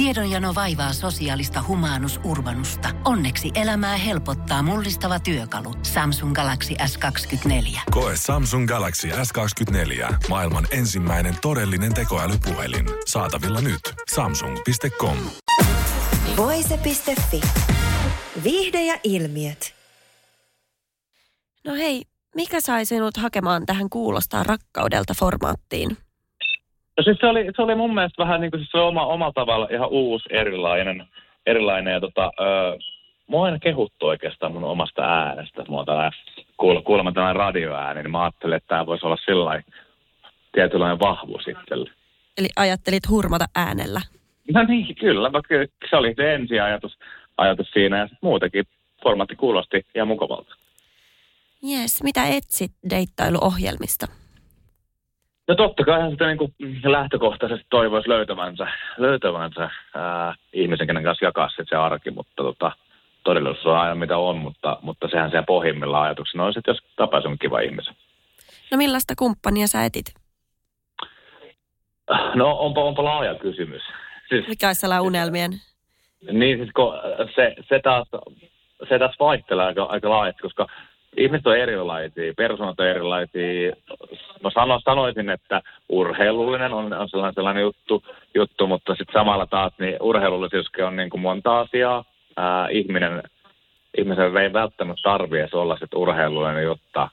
Tiedonjano vaivaa sosiaalista humanus urbanusta. Onneksi elämää helpottaa mullistava työkalu. Samsung Galaxy S24. Koe Samsung Galaxy S24. Maailman ensimmäinen todellinen tekoälypuhelin. Saatavilla nyt. Samsung.com. Voise.fi. Viihde ja ilmiöt. No hei, mikä sai sinut hakemaan tähän kuulostaa rakkaudelta formaattiin? No siis se oli, se oli mun mielestä vähän niin kuin siis se oma, oma tavalla ihan uusi, erilainen. erilainen ja tota, öö, mua aina kehuttu oikeastaan mun omasta äänestä. Mua tällainen, kuul, kuulemma tällainen radioääni, niin mä ajattelin, että tämä voisi olla sillä tietynlainen vahvuus itselle. Eli ajattelit hurmata äänellä? No niin, kyllä se oli se ensiajatus ajatus siinä ja muutenkin formaatti kuulosti ihan mukavalta. Jes, mitä etsit deittailuohjelmista? No totta kai sitä niin kuin lähtökohtaisesti toivoisi löytävänsä, löytävänsä ää, ihmisen, kenen kanssa jakaa se arki, mutta tota, todellisuus on aina mitä on, mutta, mutta sehän se pohjimmilla ajatuksena on että jos tapaisi on kiva ihmisen. No millaista kumppania sä etit? No onpa, onpa laaja kysymys. Siis, Mikä olisi sellainen unelmien? Niin siis kun se, se, taas, se taas vaihtelee aika, aika laajasti, koska ihmiset on erilaisia, persoonat on erilaisia. Mä sano, sanoisin, että urheilullinen on, on sellainen, sellainen juttu, juttu mutta sitten samalla taas niin urheilullisuus on niin kuin monta asiaa. Ää, ihminen, ihmisen ei välttämättä tarvitse olla sit urheilullinen, jotta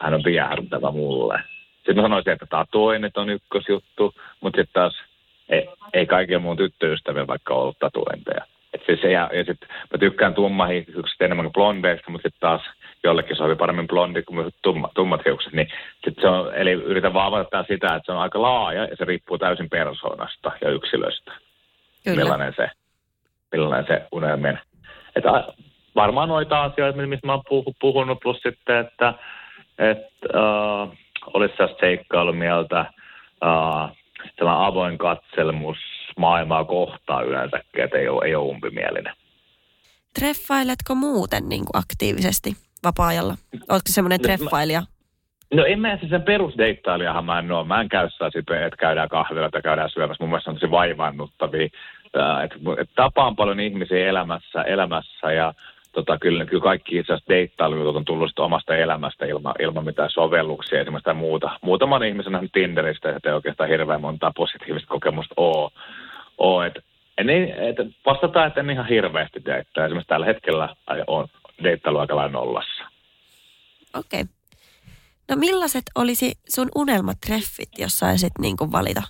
hän on viehättävä mulle. Sitten mä sanoisin, että tatuoinnit on ykkösjuttu, mutta sitten taas ei, ei kaikilla mun tyttöystävillä vaikka ollut tatuointeja. Et siis, ja, ja sit mä tykkään tummahiuksista enemmän kuin blondeista, mutta sitten taas jollekin sovi paremmin blondi kuin tumma, tummat hiukset. Niin sit se on, eli yritän vaan avata sitä, että se on aika laaja ja se riippuu täysin persoonasta ja yksilöstä. Kyllä. Millainen se, millainen se unelmien. Että varmaan noita asioita, mistä mä oon puhunut, plus sitten, että, että uh, olisi sellaista seikkailumieltä, uh, tämä avoin katselmus maailmaa kohtaa yleensäkin, että ei ole, ei ole umpimielinen. Treffailetko muuten niin kuin aktiivisesti vapaa-ajalla? Oletko semmoinen no, treffailija? No en mä siis sen perusdeittailijahan mä en ole. Mä en käy sitä, että käydään kahvilla tai käydään syömässä. Mun mielestä on tosi vaivannuttavia. Että et tapaan paljon ihmisiä elämässä, elämässä ja tota, kyllä, kyllä kaikki itse asiassa deittailut on tullut omasta elämästä ilman, ilman mitään sovelluksia esimerkiksi tai muuta. Muutaman ihmisen on Tinderistä, että ei oikeastaan hirveän monta positiivista kokemusta ole. ole. Et, en, et, vastataan, että en ihan hirveästi deittaa. Esimerkiksi tällä hetkellä on deittailu aika lailla nollassa. Okei. Okay. No millaiset olisi sun unelmatreffit, jos saisit niin kuin valita?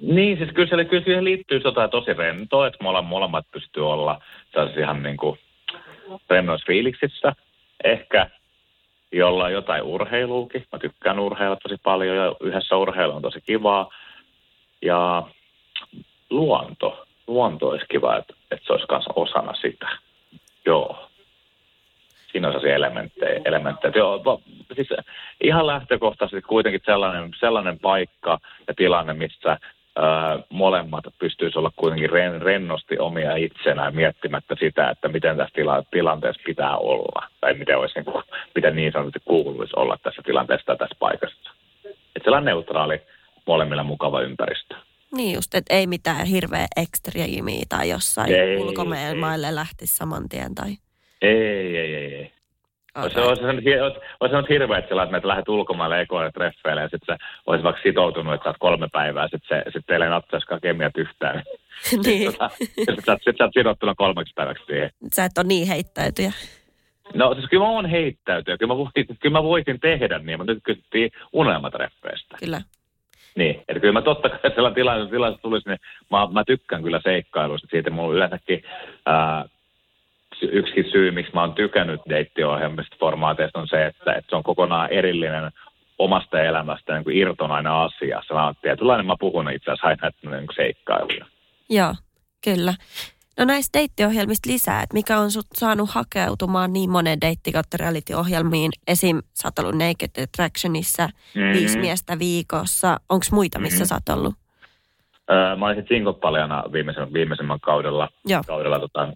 Niin, siis kyllä, kyllä siihen liittyy jotain tosi rentoa, että molemmat pystyy olla ihan niin kuin rennoissa fiiliksissä. Ehkä jolla jotain urheiluukin. Mä tykkään urheilla tosi paljon ja yhdessä urheilu on tosi kivaa. Ja luonto. Luonto olisi kiva, että, että se olisi myös osana sitä. Joo. Siinä on sellaisia elementtejä. elementtejä. Joo, siis ihan lähtökohtaisesti kuitenkin sellainen, sellainen paikka ja tilanne, missä molemmat pystyisi olla kuitenkin ren, rennosti omia itsenään miettimättä sitä, että miten tässä tila, tilanteessa pitää olla. Tai miten, olisi, niin kuin, miten niin sanotusti kuuluisi olla tässä tilanteessa tai tässä paikassa. Että sellainen neutraali, molemmilla mukava ympäristö. Niin just, että ei mitään hirveä ekstriimiä tai jossain ulkomaille lähtisi saman tien tai... Ei, ei, ei, ei. Okay. Olisi, ollut hirveä, että, että meitä lähdet ulkomaille ekoille treffeille ja sitten se olisi vaikka sitoutunut, että sä oot kolme päivää, sitten sit teille ei natsaisikaan kemiat yhtään. niin. Sitten sä, sit sä oot sidottuna kolmeksi päiväksi siihen. Sä et ole niin heittäytyjä. No siis kyllä mä oon heittäytyä. Kyllä mä, voisin, kyllä mä voisin tehdä niin, mutta nyt kysyttiin unelmatreffeistä. Kyllä. Niin, että kyllä mä totta kai sellainen tilaisuus, tilaisuus tulisi, niin mä, mä tykkään kyllä seikkailusta. Siitä mulla yleensäkin ää, yksi syy, miksi mä oon tykännyt deittiohjelmista formaateista on se, että, että se on kokonaan erillinen omasta elämästä niin kuin irtonainen asia. Se on tietynlainen, mä puhun itse asiassa aina, niin seikkailuja. Joo, kyllä. No näistä deittiohjelmista lisää, että mikä on sut saanut hakeutumaan niin monen deitti ohjelmiin Esim. sä oot ollut Naked Attractionissa mm-hmm. viisi miestä viikossa. Onko muita, missä mm-hmm. sä oot ollut? Öö, mä olisin single viimeisen, viimeisemmän kaudella. Joo. kaudella tota,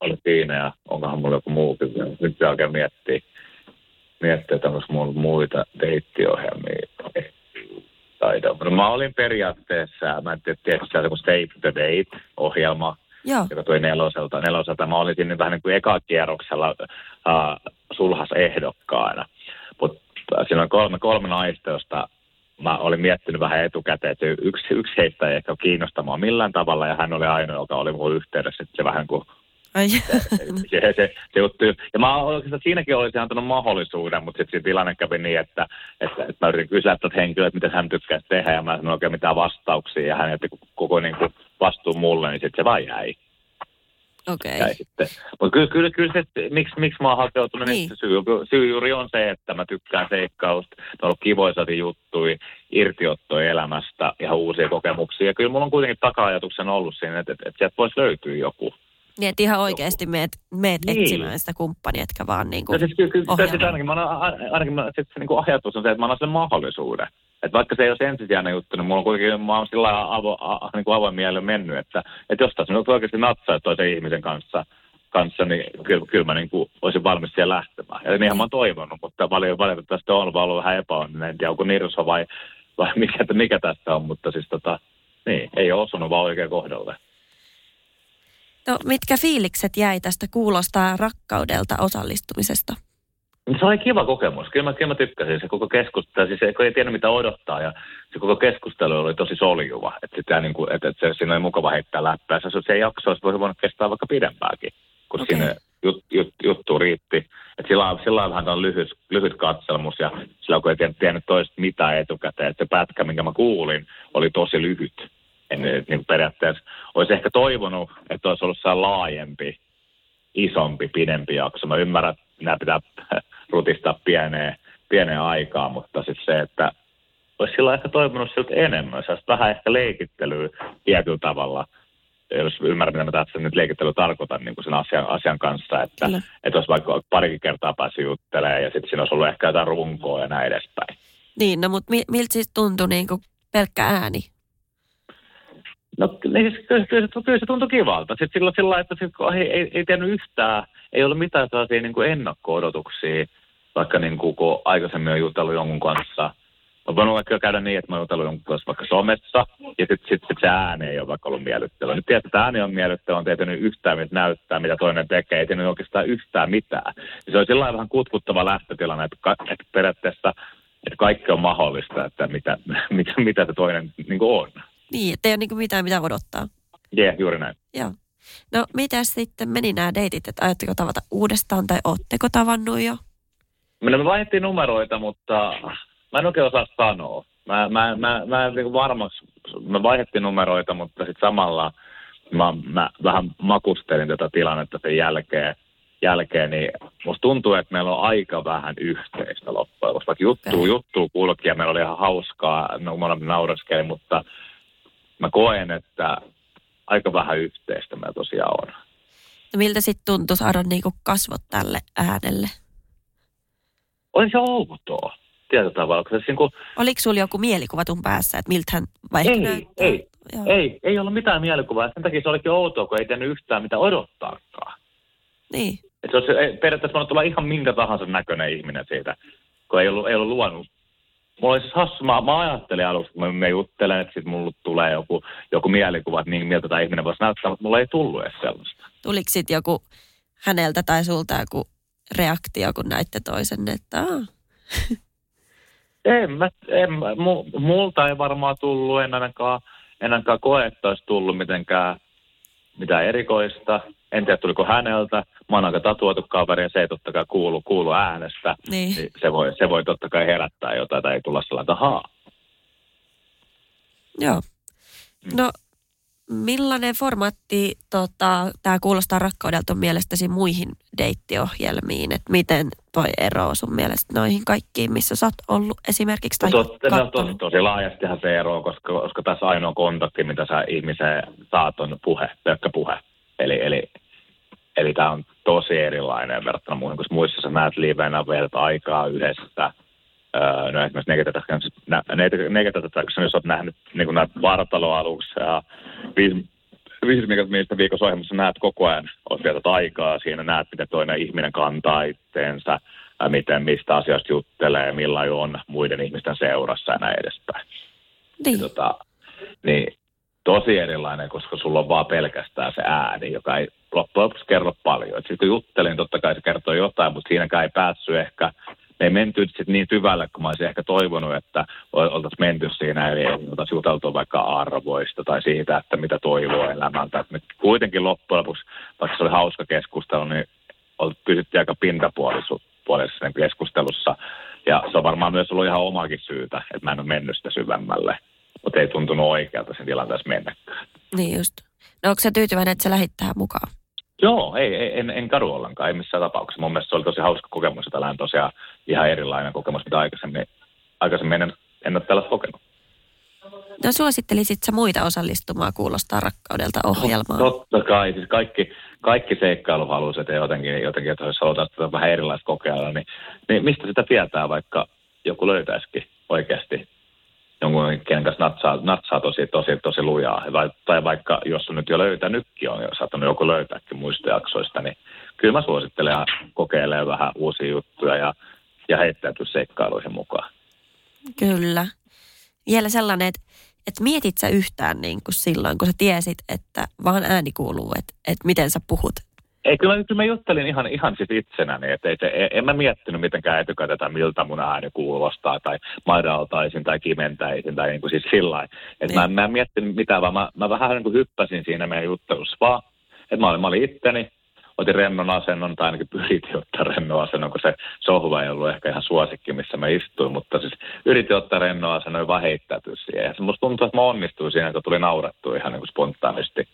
oli siinä ja onkohan mulla joku muukin. Nyt se oikein miettiä, miettiä että onko mulla muita deittiohjelmia. taito. No, mä olin periaatteessa, mä en tiedä, tietysti se kun Save the Date-ohjelma, Joo. joka tuli neloselta. neloselta. Mä olin sinne vähän niin kuin ekakierroksella uh, sulhas ehdokkaana. Mutta siinä on kolme, kolme naista, josta mä olin miettinyt vähän etukäteen, että yksi, yksi heistä ei ehkä kiinnostamaan millään tavalla, ja hän oli ainoa, joka oli mun yhteydessä. Että se vähän kuin Ai, se, se, se juttu. Ja mä oikeastaan siinäkin olisin antanut mahdollisuuden, mutta sitten tilanne kävi niin, että, että, että mä yritin kysyä tätä henkilöä, että mitä hän tykkää tehdä, ja mä en oikein mitään vastauksia, ja hän jätti koko niin kuin, vastuun mulle, niin sitten se vaan jäi. okei. sitten. Mutta kyllä, kyllä, kyllä se, että miksi, miksi mä oon hakeutunut, niin. Niin. syy, syy, juuri on se, että mä tykkään seikkausta. Ne on ollut kivoisati juttui, irtiottoja elämästä, ihan uusia kokemuksia. Ja kyllä mulla on kuitenkin taka-ajatuksen ollut siinä, että, että, että sieltä voisi löytyä joku. Niin, että ihan oikeasti meet, meet Niin. etsimään sitä kumppania, etkä vaan niin No kuin siis kyllä, kyllä siis ainakin, mä annan, ainakin mä, sit se niin kuin ajatus on se, että mä annan sen mahdollisuuden. Että vaikka se ei ole se ensisijainen juttu, niin mulla on kuitenkin, mä oon sillä lailla avo, a, niin kuin avoin mielellä mennyt, että, että jos tässä nyt oikeasti natsaa toisen ihmisen kanssa, kanssa niin kyllä, kyllä mä niin kuin olisin valmis siellä lähtemään. Ja niinhän mä oon toivonut, mutta vali- valitettavasti on vaan ollut vähän epäonninen. En tiedä, onko Nirso vai, vai mikä, mikä tässä on, mutta siis tota, niin, ei ole osunut vaan oikein kohdalle. No, mitkä fiilikset jäi tästä kuulostaa rakkaudelta osallistumisesta? Se oli kiva kokemus. Kyllä mä, kyllä mä tykkäsin. Se koko keskustelu, siis ei tiedä mitä odottaa ja se koko keskustelu oli tosi soljuva. Että sitä niin kuin, että, että se, siinä oli mukava heittää läppää. Se, se jakso olisi voinut kestää vaikka pidempääkin, kun okay. sinne jut, jut, juttu riitti. Että sillä, sillä on vähän lyhyt, lyhyt katselmus ja sillä kun ei tiennyt, tiennyt toista mitään etukäteen. Että se pätkä, minkä mä kuulin, oli tosi lyhyt. En, niin kuin periaatteessa olisi ehkä toivonut, että olisi ollut sellainen laajempi isompi, pidempi jakso. Mä ymmärrän, että nämä pitää rutistaa pieneen, pieneen aikaa, mutta siis se, että olisi silloin ehkä toivonut siltä enemmän. Se vähän ehkä leikittelyä tietyllä tavalla. Jos ymmärrän, mitä mä tässä nyt leikittely tarkoitan niin kuin sen asian, asian kanssa, että, Kyllä. että olisi vaikka parikin kertaa päässyt juttelemaan ja sitten siinä olisi ollut ehkä jotain runkoa ja näin edespäin. Niin, no mutta mi- miltä siis tuntui niin kuin pelkkä ääni? No niin, siis kyllä, kyllä, kyllä se tuntui kivalta. Sitten silloin sillä lailla, että sit, ei, ei, ei tiennyt yhtään, ei ollut mitään sellaisia niin kuin ennakko-odotuksia, vaikka niin kuin, kun aikaisemmin on jutellut jonkun kanssa. On voinut vaikka käydä niin, että mä oon jutellut jonkun kanssa vaikka somessa, ja sitten sit, sit se ääni ei ole vaikka ollut miellyttävä. Nyt tiedät, että ääni on miellyttävä, on tietänyt yhtään, mitä näyttää, mitä toinen tekee, ei tiennyt oikeastaan yhtään mitään. Ja se on sillä vähän kutkuttava lähtötilanne, että, ka- että periaatteessa että kaikki on mahdollista, että mitä, mitä, mitä se toinen niin kuin on. Niin, ettei ole niin kuin mitään mitä odottaa. Jee, yeah, juuri näin. Joo. No, mitä sitten meni nämä deitit, että ajatteko tavata uudestaan tai ootteko tavannut jo? Me, me vaihdettiin numeroita, mutta mä en oikein osaa sanoa. Mä, mä, mä, mä en niin varmaksi, me vaihdettiin numeroita, mutta sitten samalla mä, mä vähän makustelin tätä tilannetta sen jälkeen, jälkeen, niin musta tuntuu, että meillä on aika vähän yhteistä loppujen lopuksi. Vaikka juttuu, Okei. juttuu kulki ja meillä oli ihan hauskaa, no naureskeli, mutta mä koen, että aika vähän yhteistä meillä tosiaan on. No, miltä sitten tuntui saada niin kuin kasvot tälle äänelle? Oli se outoa tietyllä tavalla, koska se niin kuin, Oliko sulla joku mielikuva tun päässä, että miltä hän vai Ei, näyttää? ei, Joo. Ei, ei ollut mitään mielikuvaa. Sen takia se olikin outoa, kun ei tiennyt yhtään mitä odottaakaan. Niin, Et se olisi ei, periaatteessa voinut tulla ihan minkä tahansa näköinen ihminen siitä, kun ei ollut, ei ollut luonut. Mulla oli siis hassu, mä, mä ajattelin aluksi, kun mä, mä juttelen, että sitten mulla tulee joku, joku mielikuva, että niin miltä tämä ihminen voisi näyttää, mutta mulla ei tullut edes sellaista. tuliko sitten joku häneltä tai sulta joku reaktio, kun näitte toisenne, että Aa, En mä, en mu, multa ei varmaan tullut, en ainakaan, en ainakaan koe, että olisi tullut mitenkään mitään erikoista. En tiedä, tuliko häneltä. Mä oon aika tatuoitu kaveri ja se ei totta kai kuulu, kuulu äänestä. niin. Niin se, voi, se voi totta kai herättää jotain tai ei tulla sellainen, ahaa. Joo. No, millainen formaatti tota, tämä kuulostaa rakkaudelta mielestäsi muihin deittiohjelmiin? Että miten toi eroaa sun mielestä noihin kaikkiin, missä sä oot ollut esimerkiksi tai no, to, kattonut? tosi laajastihan se ero, koska, koska tässä ainoa kontakti, mitä sä ihmiseen saat, on puhe, pelkkä puhe. Eli, eli, eli tämä on tosi erilainen verrattuna muihin, koska muissa sä näet livenä vielä aikaa yhdessä. No esimerkiksi Attraction, jos olet nähnyt niin näitä vartaloaluksia ja viisi, viisi mistä viikossa ohjelmassa näet koko ajan, olet vietat aikaa siinä, näet miten toinen ihminen kantaa itteensä, miten, mistä asioista juttelee, millainen on muiden ihmisten seurassa ja näin edespäin. Niin. Tota, niin tosi erilainen, koska sulla on vaan pelkästään se ääni, joka ei loppujen lopuksi kerro paljon. Sitten kun juttelin, totta kai se kertoo jotain, mutta siinäkään ei päässyt ehkä me ei menty sit niin syvälle, kun mä olisin ehkä toivonut, että oltaisiin menty siinä, eli oltaisiin juteltu vaikka arvoista tai siitä, että mitä toivoo elämältä. Et me kuitenkin loppujen lopuksi, vaikka se oli hauska keskustelu, niin pysyttiin aika pintapuolisessa keskustelussa. Ja se on varmaan myös ollut ihan omakin syytä, että mä en ole mennyt sitä syvemmälle. Mutta ei tuntunut oikealta sen tilanteessa mennäkään. Niin just. No onko se tyytyväinen, että se lähit tähän mukaan? Joo, ei, ei en, en kadu ollenkaan, ei missään tapauksessa. Mun mielestä se oli tosi hauska kokemus ja tällainen tosiaan ihan erilainen kokemus, mitä aikaisemmin, aikaisemmin en, en ole tällaista kokenut. No suosittelisit sä muita osallistumaan Kuulostaa rakkaudelta ohjelmaan? Totta kai, siis kaikki, kaikki seikkailuhaluiset ja jotenkin, jotenkin että jos halutaan tätä vähän erilaista kokeilla, niin, niin mistä sitä tietää, vaikka joku löytäisikin oikeasti jonkun, kenen kanssa natsaa, natsaa tosi, tosi, tosi lujaa. Vai, tai vaikka, jos on nyt jo löytänytkin, on jo saattanut joku löytääkin muista jaksoista, niin kyllä mä suosittelen kokeilee vähän uusia juttuja ja, ja heittäytyy seikkailuihin mukaan. Kyllä. Vielä sellainen, että, että mietit sä yhtään niin kuin silloin, kun sä tiesit, että vaan ääni kuuluu, että, että miten sä puhut ei, kyllä, kyllä mä juttelin ihan, ihan siis itsenäni, että ei, ei, en mä miettinyt mitenkään etukäteen, miltä mun ääni kuulostaa, tai madaltaisin tai kimentäisin, tai niin kuin siis sillä että mä, mä en miettinyt mitään, vaan mä, mä vähän niin kuin hyppäsin siinä meidän juttelussa vaan, että mä olin, mä olin itteni, otin rennon asennon, tai ainakin pyritin ottaa rennon asennon, kun se sohva ei ollut ehkä ihan suosikki, missä mä istuin, mutta siis yritin ottaa rennon asennon ja vaan heittäytyä siihen. Ja se musta tuntuu, että mä onnistuin siinä, että tuli naurettua ihan niin kuin spontaanisti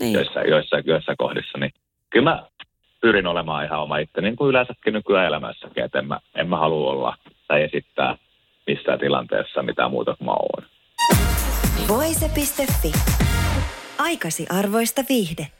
niin. joissain, joissain, joissain kohdissa, niin kyllä mä pyrin olemaan ihan oma itse, niin kuin yleensäkin nykyään elämässäkin, että en mä, en mä halua olla tai esittää missään tilanteessa mitään muuta kuin mä oon. Voise.fi. Aikasi arvoista viihdettä.